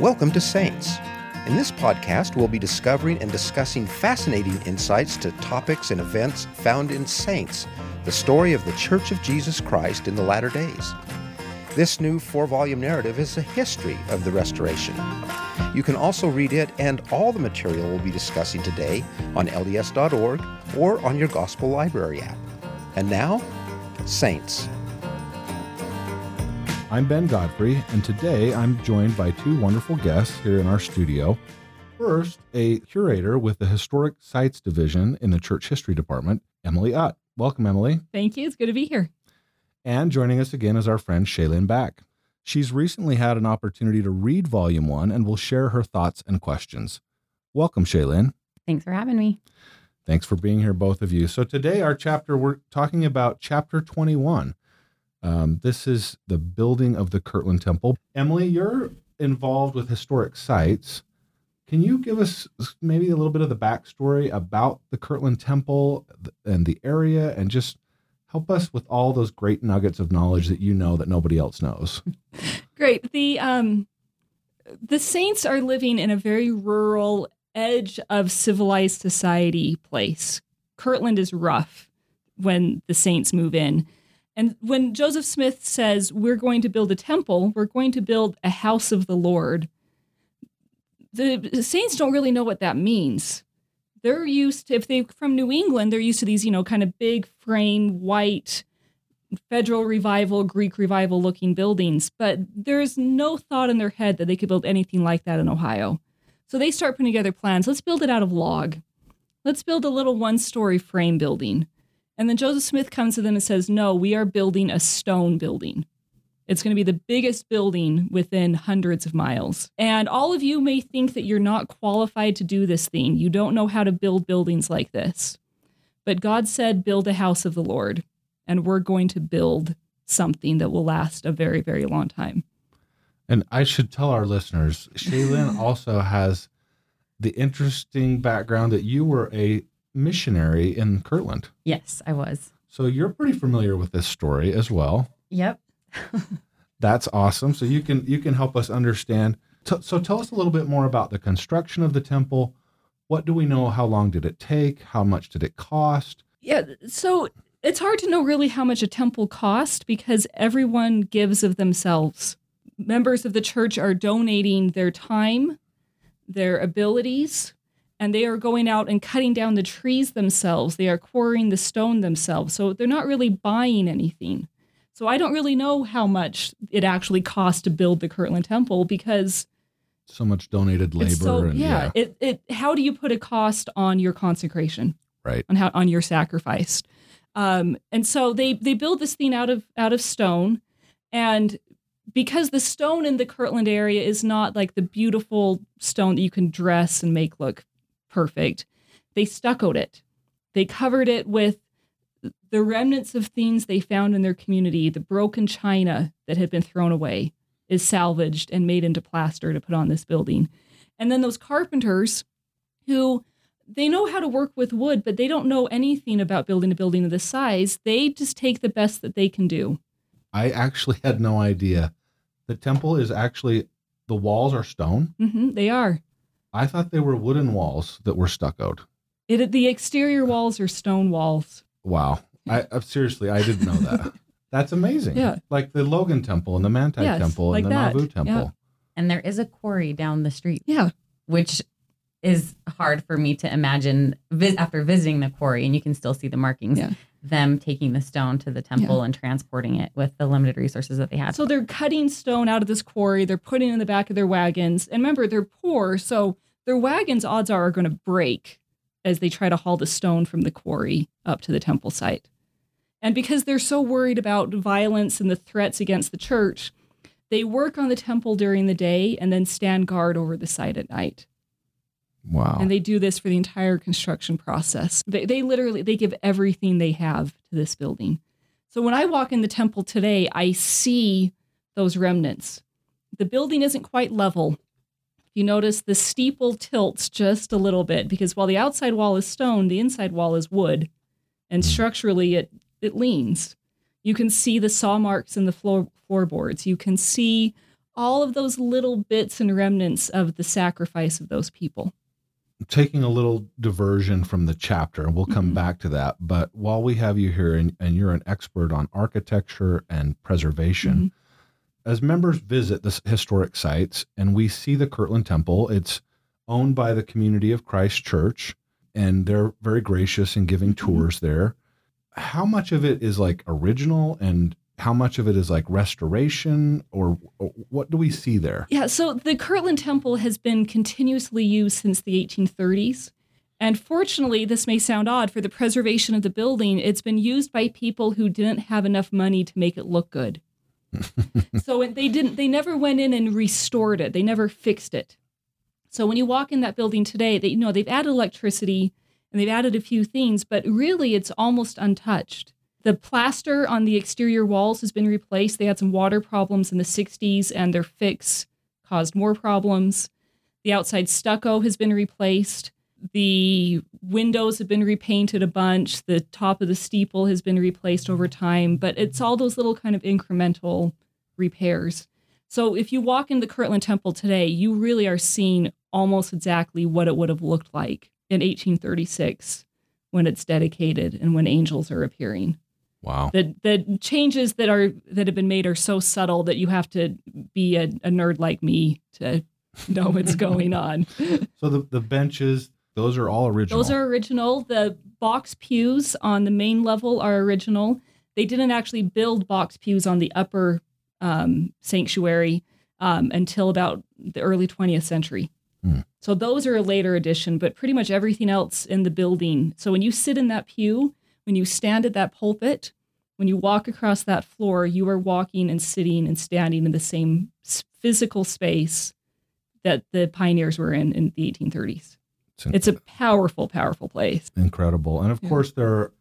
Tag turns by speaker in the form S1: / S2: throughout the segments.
S1: Welcome to Saints. In this podcast, we'll be discovering and discussing fascinating insights to topics and events found in Saints, the story of the Church of Jesus Christ in the latter days. This new four volume narrative is a history of the Restoration. You can also read it and all the material we'll be discussing today on LDS.org or on your Gospel Library app. And now, Saints.
S2: I'm Ben Godfrey, and today I'm joined by two wonderful guests here in our studio. First, a curator with the Historic Sites Division in the Church History Department, Emily Utt. Welcome, Emily.
S3: Thank you. It's good to be here.
S2: And joining us again is our friend Shaylin Back. She's recently had an opportunity to read Volume 1 and will share her thoughts and questions. Welcome, Shaylin.
S4: Thanks for having me.
S2: Thanks for being here, both of you. So, today, our chapter, we're talking about chapter 21 um, this is the building of the Kirtland Temple. Emily, you're involved with historic sites. Can you give us maybe a little bit of the backstory about the Kirtland Temple and the area and just help us with all those great nuggets of knowledge that you know that nobody else knows?
S3: Great. The um the saints are living in a very rural edge of civilized society place. Kirtland is rough when the saints move in. And when Joseph Smith says, We're going to build a temple, we're going to build a house of the Lord, the saints don't really know what that means. They're used to, if they're from New England, they're used to these, you know, kind of big frame, white, federal revival, Greek revival looking buildings. But there's no thought in their head that they could build anything like that in Ohio. So they start putting together plans. Let's build it out of log. Let's build a little one story frame building. And then Joseph Smith comes to them and says, No, we are building a stone building. It's going to be the biggest building within hundreds of miles. And all of you may think that you're not qualified to do this thing. You don't know how to build buildings like this. But God said, Build a house of the Lord. And we're going to build something that will last a very, very long time.
S2: And I should tell our listeners, Shaylin also has the interesting background that you were a missionary in Kirtland.
S4: Yes, I was.
S2: So you're pretty familiar with this story as well.
S4: Yep.
S2: That's awesome. So you can you can help us understand. T- so tell us a little bit more about the construction of the temple. What do we know? How long did it take? How much did it cost?
S3: Yeah, so it's hard to know really how much a temple cost because everyone gives of themselves. Members of the church are donating their time, their abilities, and they are going out and cutting down the trees themselves. They are quarrying the stone themselves. So they're not really buying anything. So I don't really know how much it actually cost to build the Kirtland Temple because
S2: so much donated labor.
S3: So,
S2: and,
S3: yeah, yeah, It, it, how do you put a cost on your consecration?
S2: Right.
S3: On how on your sacrifice. Um, and so they they build this thing out of out of stone, and because the stone in the Kirtland area is not like the beautiful stone that you can dress and make look perfect. They stuccoed it. They covered it with the remnants of things they found in their community. The broken china that had been thrown away is salvaged and made into plaster to put on this building. And then those carpenters who they know how to work with wood, but they don't know anything about building a building of this size. They just take the best that they can do.
S2: I actually had no idea. The temple is actually the walls are stone.
S3: Mm-hmm, they are.
S2: I thought they were wooden walls that were stuccoed.
S3: It, the exterior walls are stone walls.
S2: Wow. I, I uh, seriously, I didn't know that. That's amazing.
S3: Yeah.
S2: Like the Logan Temple and the Manti
S3: yes,
S2: Temple
S3: like
S2: and the
S3: that.
S2: Nauvoo Temple.
S3: Yeah.
S4: And there is a quarry down the street.
S3: Yeah.
S4: Which is hard for me to imagine vis- after visiting the quarry, and you can still see the markings.
S3: Yeah.
S4: Them taking the stone to the temple
S3: Yeah.
S4: and transporting it with the limited resources that they had.
S3: So they're cutting stone out of this quarry. They're putting it in the back of their wagons. And remember, they're poor, so their wagons, odds are, are going to break as they try to haul the stone from the quarry up to the temple site. And because they're so worried about violence and the threats against the church, they work on the temple during the day and then stand guard over the site at night.
S2: Wow.
S3: And they do this for the entire construction process. They, they literally they give everything they have to this building. So when I walk in the temple today, I see those remnants. The building isn't quite level. You notice, the steeple tilts just a little bit because while the outside wall is stone, the inside wall is wood, and structurally it it leans. You can see the saw marks in the floor floorboards. You can see all of those little bits and remnants of the sacrifice of those people.
S2: Taking a little diversion from the chapter, and we'll come
S3: Mhm.
S2: back to that. But while we have you here and, and you're an expert on architecture and preservation,
S3: Mm-hmm.
S2: As members visit the historic sites and we see the Kirtland Temple, it's owned by the Community of Christ Church, and they're very gracious in giving
S3: Mhm.
S2: tours there. How much of it is like original and how much of it is like restoration or, or what do we see there?
S3: Yeah, so the Kirtland Temple has been continuously used since the 1830s. And fortunately, this may sound odd for the preservation of the building, it's been used by people who didn't have enough money to make it look good. so they didn't they never went in and restored it. They never fixed it. So when you walk in that building today, they you know they've added electricity and they've added a few things, but really it's almost untouched. The plaster on the exterior walls has been replaced. They had some water problems in the 60s and their fix caused more problems. The outside stucco has been replaced. The windows have been repainted a bunch. The top of the steeple has been replaced over time, but it's all those little kind of incremental repairs. So if you walk in the Kirtland Temple today, you really are seeing almost exactly what it would have looked like in 1836 when it's dedicated and when angels are appearing.
S2: Wow.
S3: The the changes that are that have been made are so subtle that you have to be a, a nerd like me to know what's going on.
S2: So the, the benches, those are all original.
S3: Those are original. The box pews on the main level are original. They didn't actually build box pews on the upper um, sanctuary um, until about the early 20th century.
S2: Hmm.
S3: So those are a later addition, but pretty much everything else in the building. So when you sit in that pew, when you stand at that pulpit, when you walk across that floor, you are walking and sitting and standing in the same physical space that the pioneers were in in the 1830s. It's a powerful, powerful place.
S2: incredible. And of
S3: Yeah.
S2: course, there are,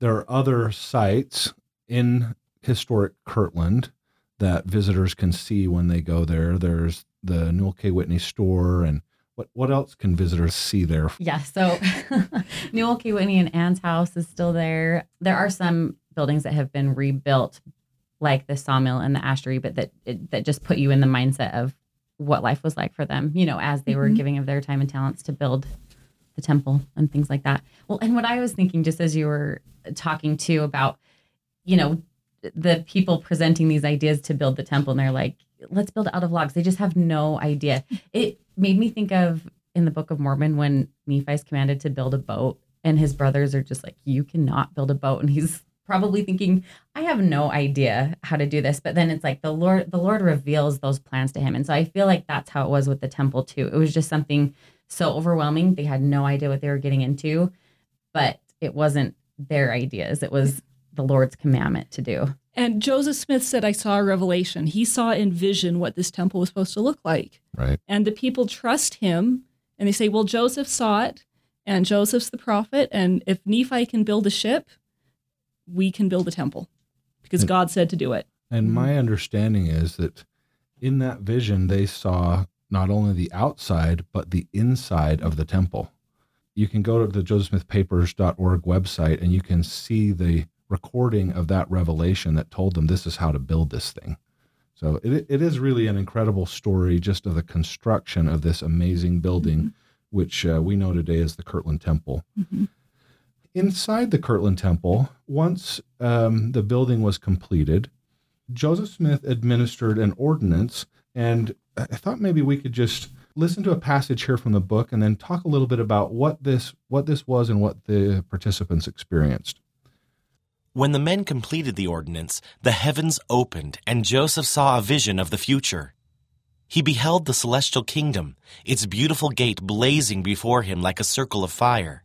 S2: there are other sites in historic Kirtland that visitors can see when they go there. There's the Newell K. Whitney store, and what what else can visitors see there?
S4: Yeah. So Newell K. Whitney and Ann's house is still there. There are some buildings that have been rebuilt, like the sawmill and the ashery, but that it, that just put you in the mindset of what life was like for them. You know, as they were
S3: Mhm.
S4: giving of their time and talents to build the temple and things like that. Well, and what I was thinking, just as you were talking too about, you know, the people presenting these ideas to build the temple, and they're like, let's build out of logs. They just have no idea. It made me think of in the Book of Mormon when Nephi's commanded to build a boat, and his brothers are just like, you cannot build a boat. And he's probably thinking, I have no idea how to do this. But then it's like the Lord, the Lord reveals those plans to him. And so I feel like that's how it was with the temple too. It was just something so overwhelming. They had no idea what they were getting into, but it wasn't their ideas. It was the Lord's commandment to do.
S3: And Joseph Smith said, I saw a revelation. He saw in vision what this temple was supposed to look like.
S2: Right.
S3: And the people trust him and they say, well, Joseph saw it and Joseph's the prophet. And if Nephi can build a ship, we can build a temple because
S2: And-
S3: God said to do it.
S2: And
S3: Mhm.
S2: my understanding is that in that vision, they saw not only the outside, but the inside of the temple. You can go to the josephsmithpapers.org website and you can see the recording of that revelation that told them this is how to build this thing. So it, it is really an incredible story just of the construction of this amazing building, which uh, we know today as the Kirtland Temple
S3: Mhm.
S2: Inside the Kirtland Temple, once um, the building was completed, Joseph Smith administered an ordinance, and I thought maybe we could just listen to a passage here from the book and then talk a little bit about what this what this was and what the participants experienced.
S5: When the men completed the ordinance, the heavens opened, and Joseph saw a vision of the future. He beheld the celestial kingdom, its beautiful gate blazing before him like a circle of fire.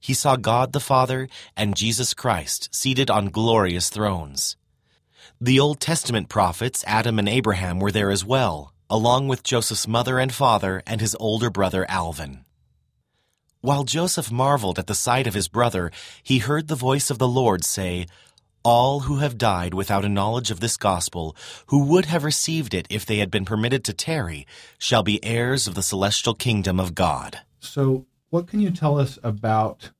S5: He saw God the Father and Jesus Christ seated on glorious thrones. The Old Testament prophets, Adam and Abraham, were there as well, along with Joseph's mother and father and his older brother Alvin. While Joseph marveled at the sight of his brother, he heard the voice of the Lord say, All who have died without a knowledge of this gospel, who would have received it if they had been permitted to tarry, shall be heirs of the celestial kingdom of God.
S2: So, what can you tell us about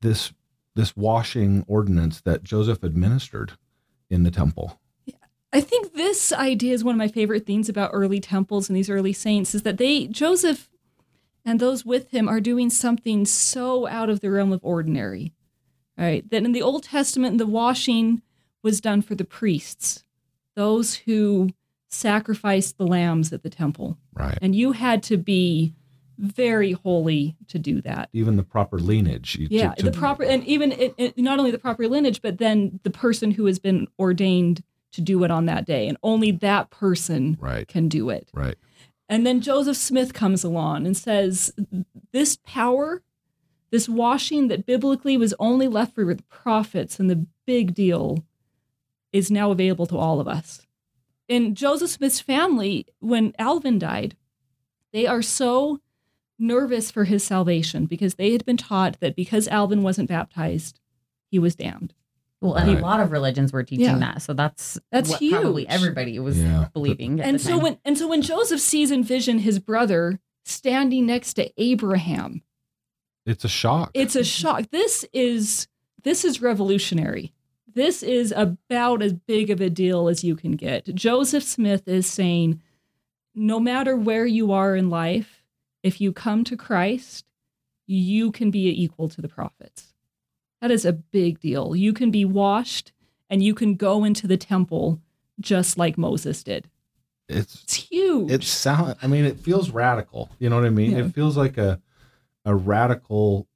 S2: this this washing ordinance that Joseph administered in the temple?
S3: I think this idea is one of my favorite things about early temples and these early saints is that they, Joseph and those with him, are doing something so out of the realm of ordinary. Right? That in the Old Testament, the washing was done for the priests, those who sacrificed the lambs at the temple.
S2: Right.
S3: And you had to be very holy to do that.
S2: Even the proper lineage. you- to-
S3: Yeah,
S2: to-
S3: the proper, and even it, it, not only the proper lineage, but then the person who has been ordained to do it on that day, and only that person
S2: Right.
S3: can do it.
S2: Right.
S3: And then Joseph Smith comes along and says, This power, this washing that biblically was only left for the prophets and the big deal, is now available to all of us. In Joseph Smith's family, when Alvin died, they are so nervous for his salvation because they had been taught that because Alvin wasn't baptized, he was damned.
S4: Well, and
S2: Right.
S4: a lot of religions were teaching
S3: Yeah.
S4: that, so that's
S3: That's
S4: what probably everybody was
S2: Yeah.
S4: believing. at
S3: and so
S4: time.
S3: when and so when Joseph sees in vision his brother standing next to Abraham,
S2: It's a shock.
S3: it's a shock. This is this is revolutionary. This is about as big of a deal as you can get. Joseph Smith is saying no matter where you are in life, if you come to Christ, you can be equal to the prophets. That is a big deal. You can be washed and you can go into the temple just like Moses did.
S2: it's
S3: It's huge.
S2: it sounds I mean it feels radical. You know what I mean?
S3: Yeah.
S2: It feels like a a radical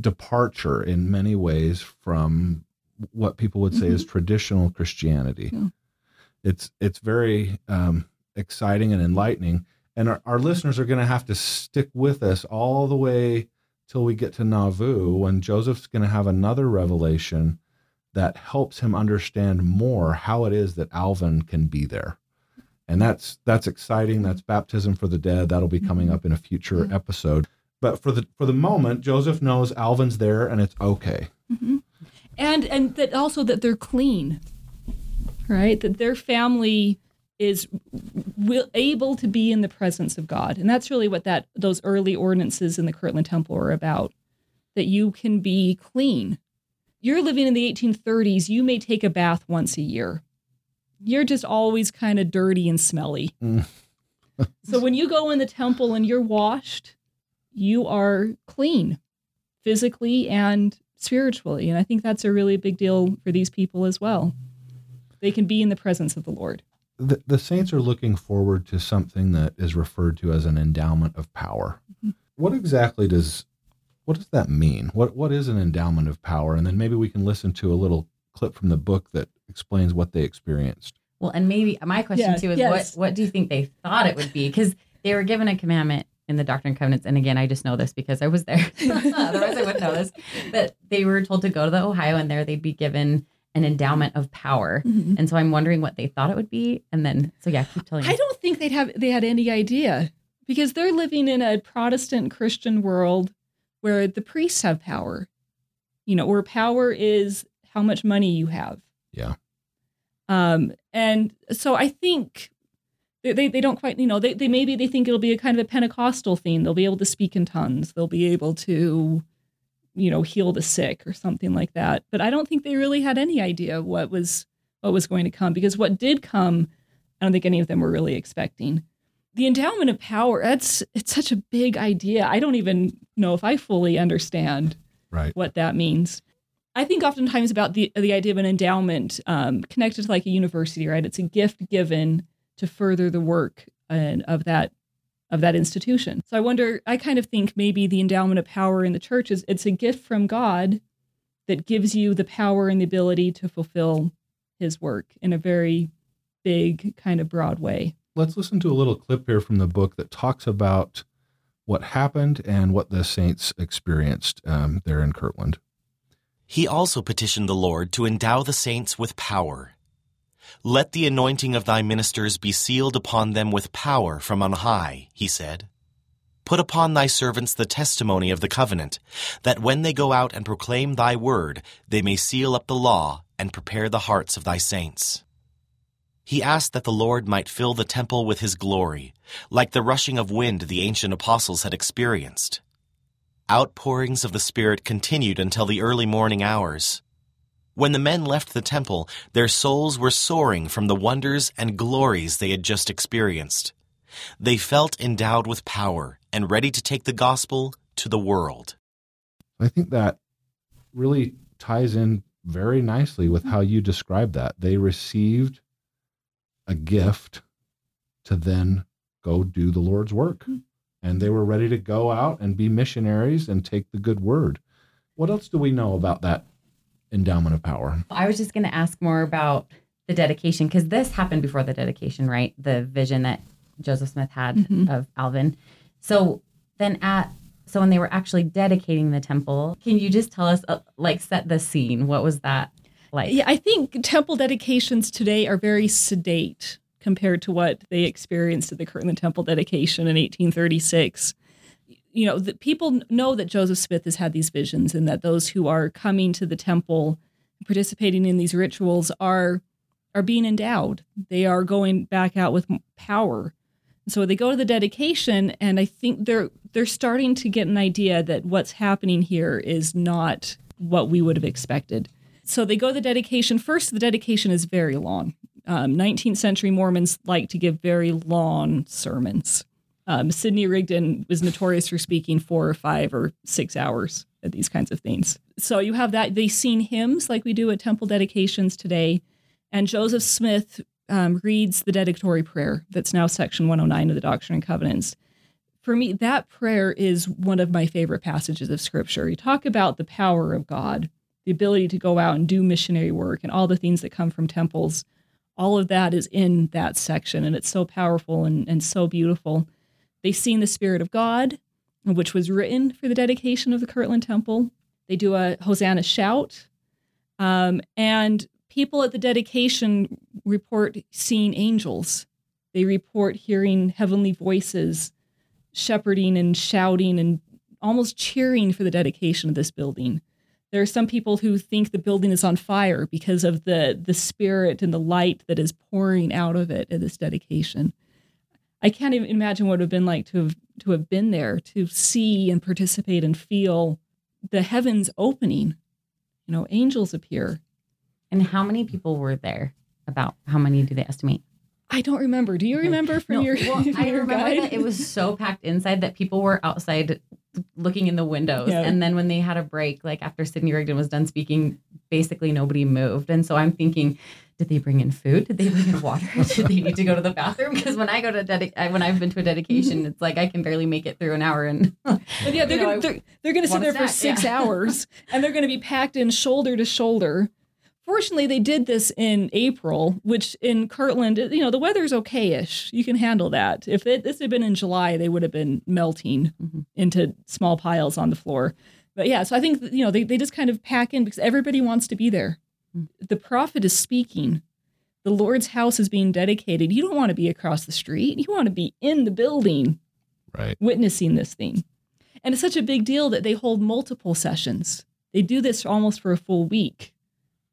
S2: departure in many ways from what people would say is traditional Christianity.
S3: Mm-hmm. Yeah.
S2: It's it's very um, exciting and enlightening, and our, our listeners are going to have to stick with us all the way till we get to Nauvoo when Joseph's going to have another revelation that helps him understand more how it is that Alvin can be there and that's that's exciting that's baptism for the dead that'll be coming
S3: Mhm.
S2: up in a future
S3: Yeah.
S2: episode but for the for the moment joseph knows alvin's there and it's okay
S3: Mhm. and and that also that they're clean right that their family is will, able to be in the presence of god and that's really what that those early ordinances in the kirtland temple are about that you can be clean you're living in the 1830s you may take a bath once a year you're just always kind of dirty and smelly
S2: Mm.
S3: so when you go in the temple and you're washed you are clean physically and spiritually. And I think that's a really big deal for these people as well. They can be in the presence of the Lord.
S2: The, the saints are looking forward to something that is referred to as an endowment of power
S3: Mhm.
S2: what exactly does what does that mean what what is an endowment of power and then maybe we can listen to a little clip from the book that explains what they experienced
S4: Well, and maybe my question
S3: Yeah,
S4: too is
S3: yes.
S4: what what do you think they thought it would be? Because they were given a commandment in the Doctrine and Covenants, and again, I just know this because I was there. Otherwise, I wouldn't know this. That they were told to go to the Ohio, and there they'd be given an endowment of power. And so I'm wondering what they thought it would be, and then so yeah, keep telling
S3: I don't think they'd have they had any idea because they're living in a Protestant Christian world where the priests have power. You know, where power is how much money you have.
S2: Yeah.
S3: Um, and so I think they, they, they don't quite, you know, they, they maybe they think it'll be a kind of a Pentecostal thing. They'll be able to speak in tongues. They'll be able to, you know, heal the sick or something like that. But I don't think they really had any idea what was what was going to come because what did come, I don't think any of them were really expecting. The endowment of power, that's it's such a big idea. I don't even know if I fully understand
S2: right
S3: what that means. I think oftentimes about the the idea of an endowment um, connected to like a university, right? It's a gift given to further the work and of that of that institution. So I wonder. I kind of think maybe the endowment of power in the church is it's a gift from God that gives you the power and the ability to fulfill His work in a very big kind of broad way.
S2: let's listen to a little clip here from the book that talks about what happened and what the saints experienced um, there in kirtland
S5: He also petitioned the Lord to endow the saints with power. Let the anointing of thy ministers be sealed upon them with power from on high, he said. Put upon thy servants the testimony of the covenant, that when they go out and proclaim thy word, they may seal up the law and prepare the hearts of thy saints. He asked that the Lord might fill the temple with his glory, like the rushing of wind the ancient apostles had experienced. Outpourings of the Spirit continued until the early morning hours. When the men left the temple, their souls were soaring from the wonders and glories they had just experienced. They felt endowed with power and ready to take the gospel to the world.
S2: I think that really ties in very nicely with how you describe that. They received a gift to then go do the Lord's work. Hmm. And they were ready to go out and be missionaries and take the good word. What else do we know about that endowment of power?
S4: I was just going to ask more about the dedication because this happened before the dedication, right? The vision that Joseph Smith had
S3: Mhm.
S4: of Alvin. So then at so when they were actually dedicating the temple, can you just tell us uh, like set the scene? What was that like?
S3: Yeah, I think temple dedications today are very sedate compared to what they experienced at the Kirtland Temple dedication in 1836. You know, that people know that Joseph Smith has had these visions and that those who are coming to the temple, participating in these rituals are are being endowed. They are going back out with power. And So they go to the dedication and I think they're they're starting to get an idea that what's happening here is not what we would have expected. So they go to the dedication. First, the dedication is very long. Um, 19th century Mormons like to give very long sermons. Um, Sidney Rigdon was notorious for speaking four or five or six hours at these kinds of things. So you have that. They sing hymns like we do at temple dedications today. And Joseph Smith um, reads the dedicatory prayer that's now section 109 of the Doctrine and Covenants. For me, that prayer is one of my favorite passages of scripture. You talk about the power of God, the ability to go out and do missionary work, and all the things that come from temples. All of that is in that section, and it's so powerful and, and so beautiful. They sing the Spirit of God, which was written for the dedication of the Kirtland Temple. They do a Hosanna shout. Um, and people at the dedication report seeing angels. They report hearing heavenly voices shepherding and shouting and almost cheering for the dedication of this building. There are some people who think the building is on fire because of the the spirit and the light that is pouring out of it at this dedication. I can't even imagine what it would have been like to have to have been there to see and participate and feel the heavens opening. You know, angels appear.
S4: And how many people were there? About how many do they estimate?
S3: I don't remember. Do you remember from
S4: No,
S3: your,
S4: well,
S3: from
S4: I
S3: your
S4: remember
S3: guide?
S4: that it was so packed inside that people were outside looking in the windows.
S3: Yeah.
S4: And then when they had a break, like after Sidney Rigdon was done speaking, basically nobody moved. And so I'm thinking, did they bring in food? Did they bring in water? did they need to go to the bathroom? Because when I go to dedic- when I've been to a dedication, it's like I can barely make it through an hour. And
S3: But yeah, they're gonna, they're, they're gonna sit there for six
S4: yeah.
S3: hours, and they're gonna be packed in shoulder to shoulder. Fortunately, they did this in April, which in Kirtland, you know, the weather's okay-ish. You can handle that. If it, this had been in July, they would have been melting
S4: Mhm.
S3: into small piles on the floor. But yeah, so I think you know they, they just kind of pack in because everybody wants to be there.
S4: Mm.
S3: The prophet is speaking. The Lord's house is being dedicated. You don't want to be across the street. You want to be in the building
S2: Right.
S3: witnessing this thing. And it's such a big deal that they hold multiple sessions. They do this almost for a full week.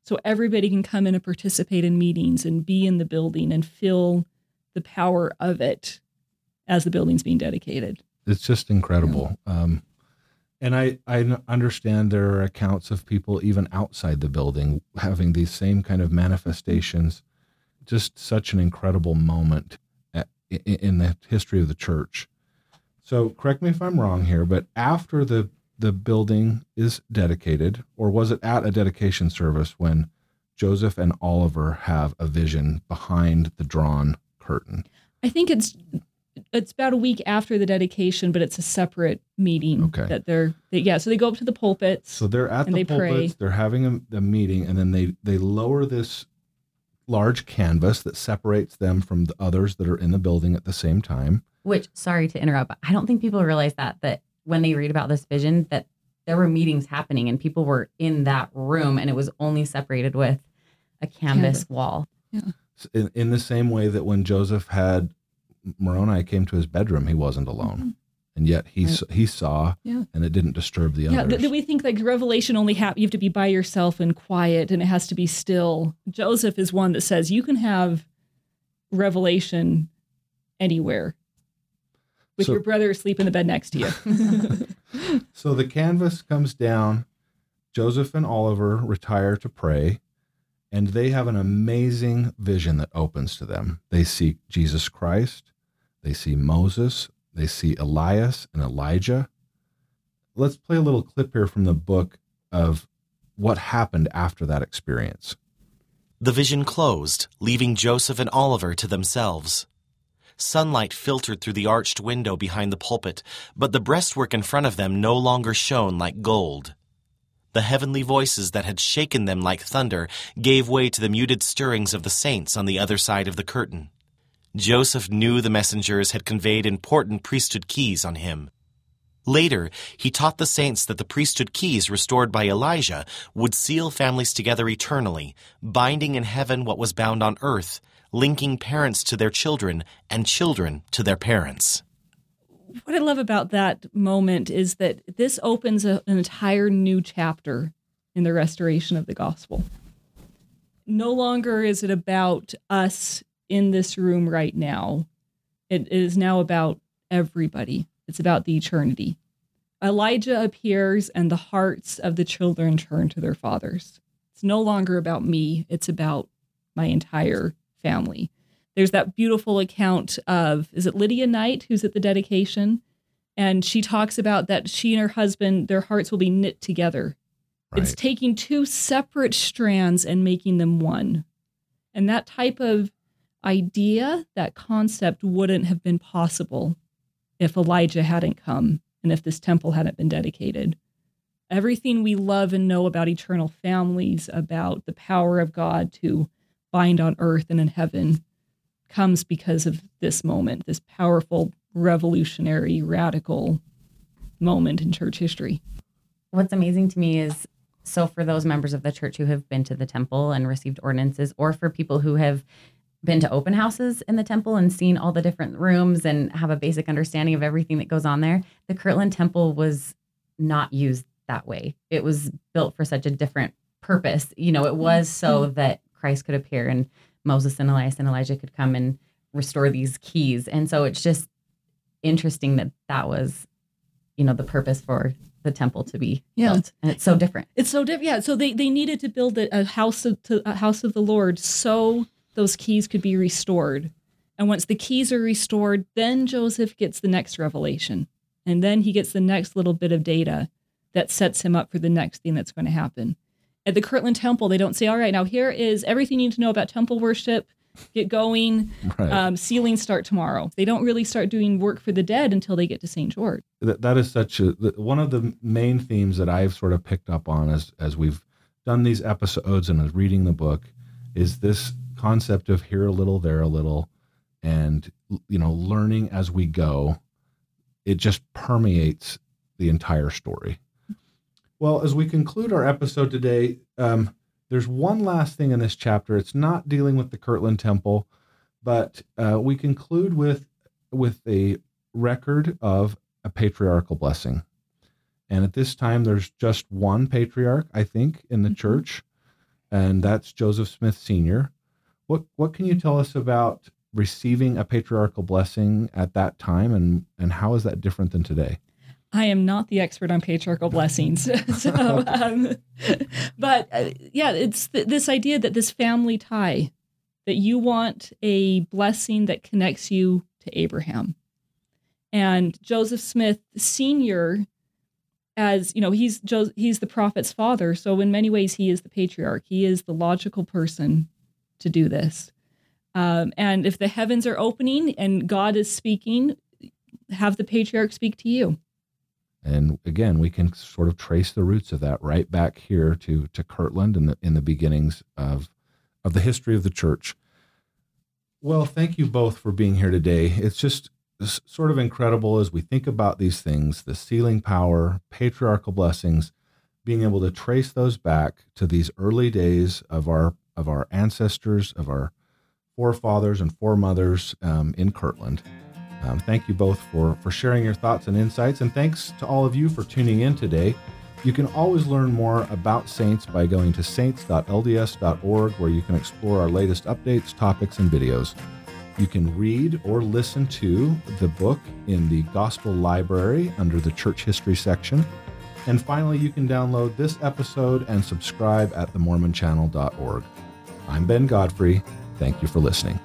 S3: So everybody can come in and participate in meetings and be in the building and feel the power of it as the building's being dedicated.
S2: It's just incredible. Um, and I, I understand there are accounts of people even outside the building having these same kind of manifestations. Just such an incredible moment at, in the history of the church. So, correct me if I'm wrong here, but after the the building is dedicated, or was it at a dedication service when Joseph and Oliver have a vision behind the drawn curtain?
S3: I think it's it's about a week after the dedication, but it's a separate meeting
S2: Okay.
S3: that they're they, yeah. So they go up to the pulpits.
S2: So they're at
S3: And
S2: the
S3: they pray.
S2: pulpits. They're having a, a meeting, and then they they lower this large canvas that separates them from the others that are in the building at the same time.
S4: which, sorry to interrupt, but I don't think people realize that, that when they read about this vision, that there were meetings happening and people were in that room and it was only separated with a canvas
S3: Canvas.
S4: wall.
S2: S- In, in the same way that when Joseph had Moroni came to his bedroom, he wasn't alone, mm-hmm. and yet he s he saw,
S3: Yeah.
S2: and it didn't disturb the
S3: Yeah,
S2: others.
S3: th- th- we think like Revelation only have you have to be by yourself and quiet, and it has to be still. Joseph is one that says you can have Revelation anywhere with
S2: So-
S3: your brother asleep in the bed next to you.
S2: So the canvas comes down. Joseph and Oliver retire to pray, and they have an amazing vision that opens to them. They see Jesus Christ, they see Moses, they see Elias and Elijah. Let's play a little clip here from the book of what happened after that experience.
S5: The vision closed, leaving Joseph and Oliver to themselves. Sunlight filtered through the arched window behind the pulpit, but the breastwork in front of them no longer shone like gold. The heavenly voices that had shaken them like thunder gave way to the muted stirrings of the saints on the other side of the curtain. Joseph knew the messengers had conveyed important priesthood keys on him. Later, he taught the saints that the priesthood keys restored by Elijah would seal families together eternally, binding in heaven what was bound on earth, linking parents to their children and children to their parents.
S3: What I love about that moment is that this opens a, an entire new chapter in the restoration of the gospel. No longer is it about us in this room right now, it is now about everybody it's about the eternity. Elijah appears, and the hearts of the children turn to their fathers. It's no longer about me, it's about my entire family. There's that beautiful account of, is it Lydia Knight who's at the dedication? And she talks about that she and her husband, their hearts will be knit together. Right. It's taking two separate strands and making them one. And that type of idea, that concept wouldn't have been possible if Elijah hadn't come and if this temple hadn't been dedicated. Everything we love and know about eternal families, about the power of God to bind on earth and in heaven, comes because of this moment, this powerful, revolutionary, radical moment in church history.
S4: What's amazing to me is so for those members of the church who have been to the temple and received ordinances, or for people who have been to open houses in the temple and seen all the different rooms and have a basic understanding of everything that goes on there. The Kirtland Temple was not used that way. It was built for such a different purpose. You know, it was so mm-hmm. that Christ could appear and Moses and Elias and Elijah could come and restore these keys. And so it's just interesting that that was, you know, the purpose for the temple to be yeah. built. And it's so different.
S3: It's so different. Yeah. So they, they needed to build a, a house of to, a house of the Lord so those keys could be restored. And once the keys are restored, then Joseph gets the next revelation. And then he gets the next little bit of data that sets him up for the next thing that's going to happen. At the Kirtland Temple, they don't say, all right, now here is everything you need to know about temple worship. Get going. Right. Um, sealings start tomorrow. They don't really start doing work for the dead until they get to St. George.
S2: That, that is such a one of the main themes that I've sort of picked up on as as we've done these episodes and as reading the book is this concept of here a little, there a little, and you know, learning as we go, it just permeates the entire story. Well, as we conclude our episode today, um, there's one last thing in this chapter. It's not dealing with the Kirtland Temple, but uh, we conclude with with a record of a patriarchal blessing. And at this time, there's just one patriarch, I think, in the mm-hmm. church, and that's Joseph Smith Sr. What what can you tell us about receiving a patriarchal blessing at that time, and and how is that different than today?
S3: I am not the expert on patriarchal blessings, so, um, but uh, yeah, it's th- this idea that this family tie that you want a blessing that connects you to Abraham, and Joseph Smith Senior, as you know, he's jo- he's the prophet's father, so in many ways he is the patriarch. He is the logical person to do this. Um, and if the heavens are opening and God is speaking, have the patriarch speak to you.
S2: And again, we can sort of trace the roots of that right back here to to Kirtland in the in the beginnings of of the history of the church. Well, thank you both for being here today. It's just sort of incredible as we think about these things, the sealing power, patriarchal blessings, being able to trace those back to these early days of our of our ancestors, of our forefathers and foremothers um, in Kirtland. Um, thank you both for, for sharing your thoughts and insights, and thanks to all of you for tuning in today. You can always learn more about Saints by going to saints.lds.org, where you can explore our latest updates, topics, and videos. You can read or listen to the book in the Gospel Library under the Church History section. And finally, you can download this episode and subscribe at themormonchannel.org. I'm Ben Godfrey. Thank you for listening.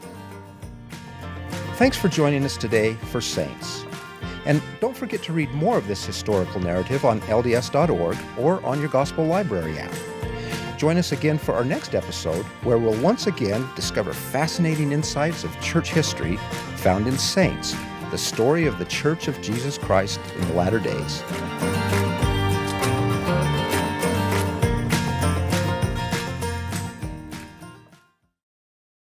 S1: Thanks for joining us today for Saints. And don't forget to read more of this historical narrative on LDS.org or on your Gospel Library app. Join us again for our next episode, where we'll once again discover fascinating insights of church history found in Saints, the story of the Church of Jesus Christ in the latter days.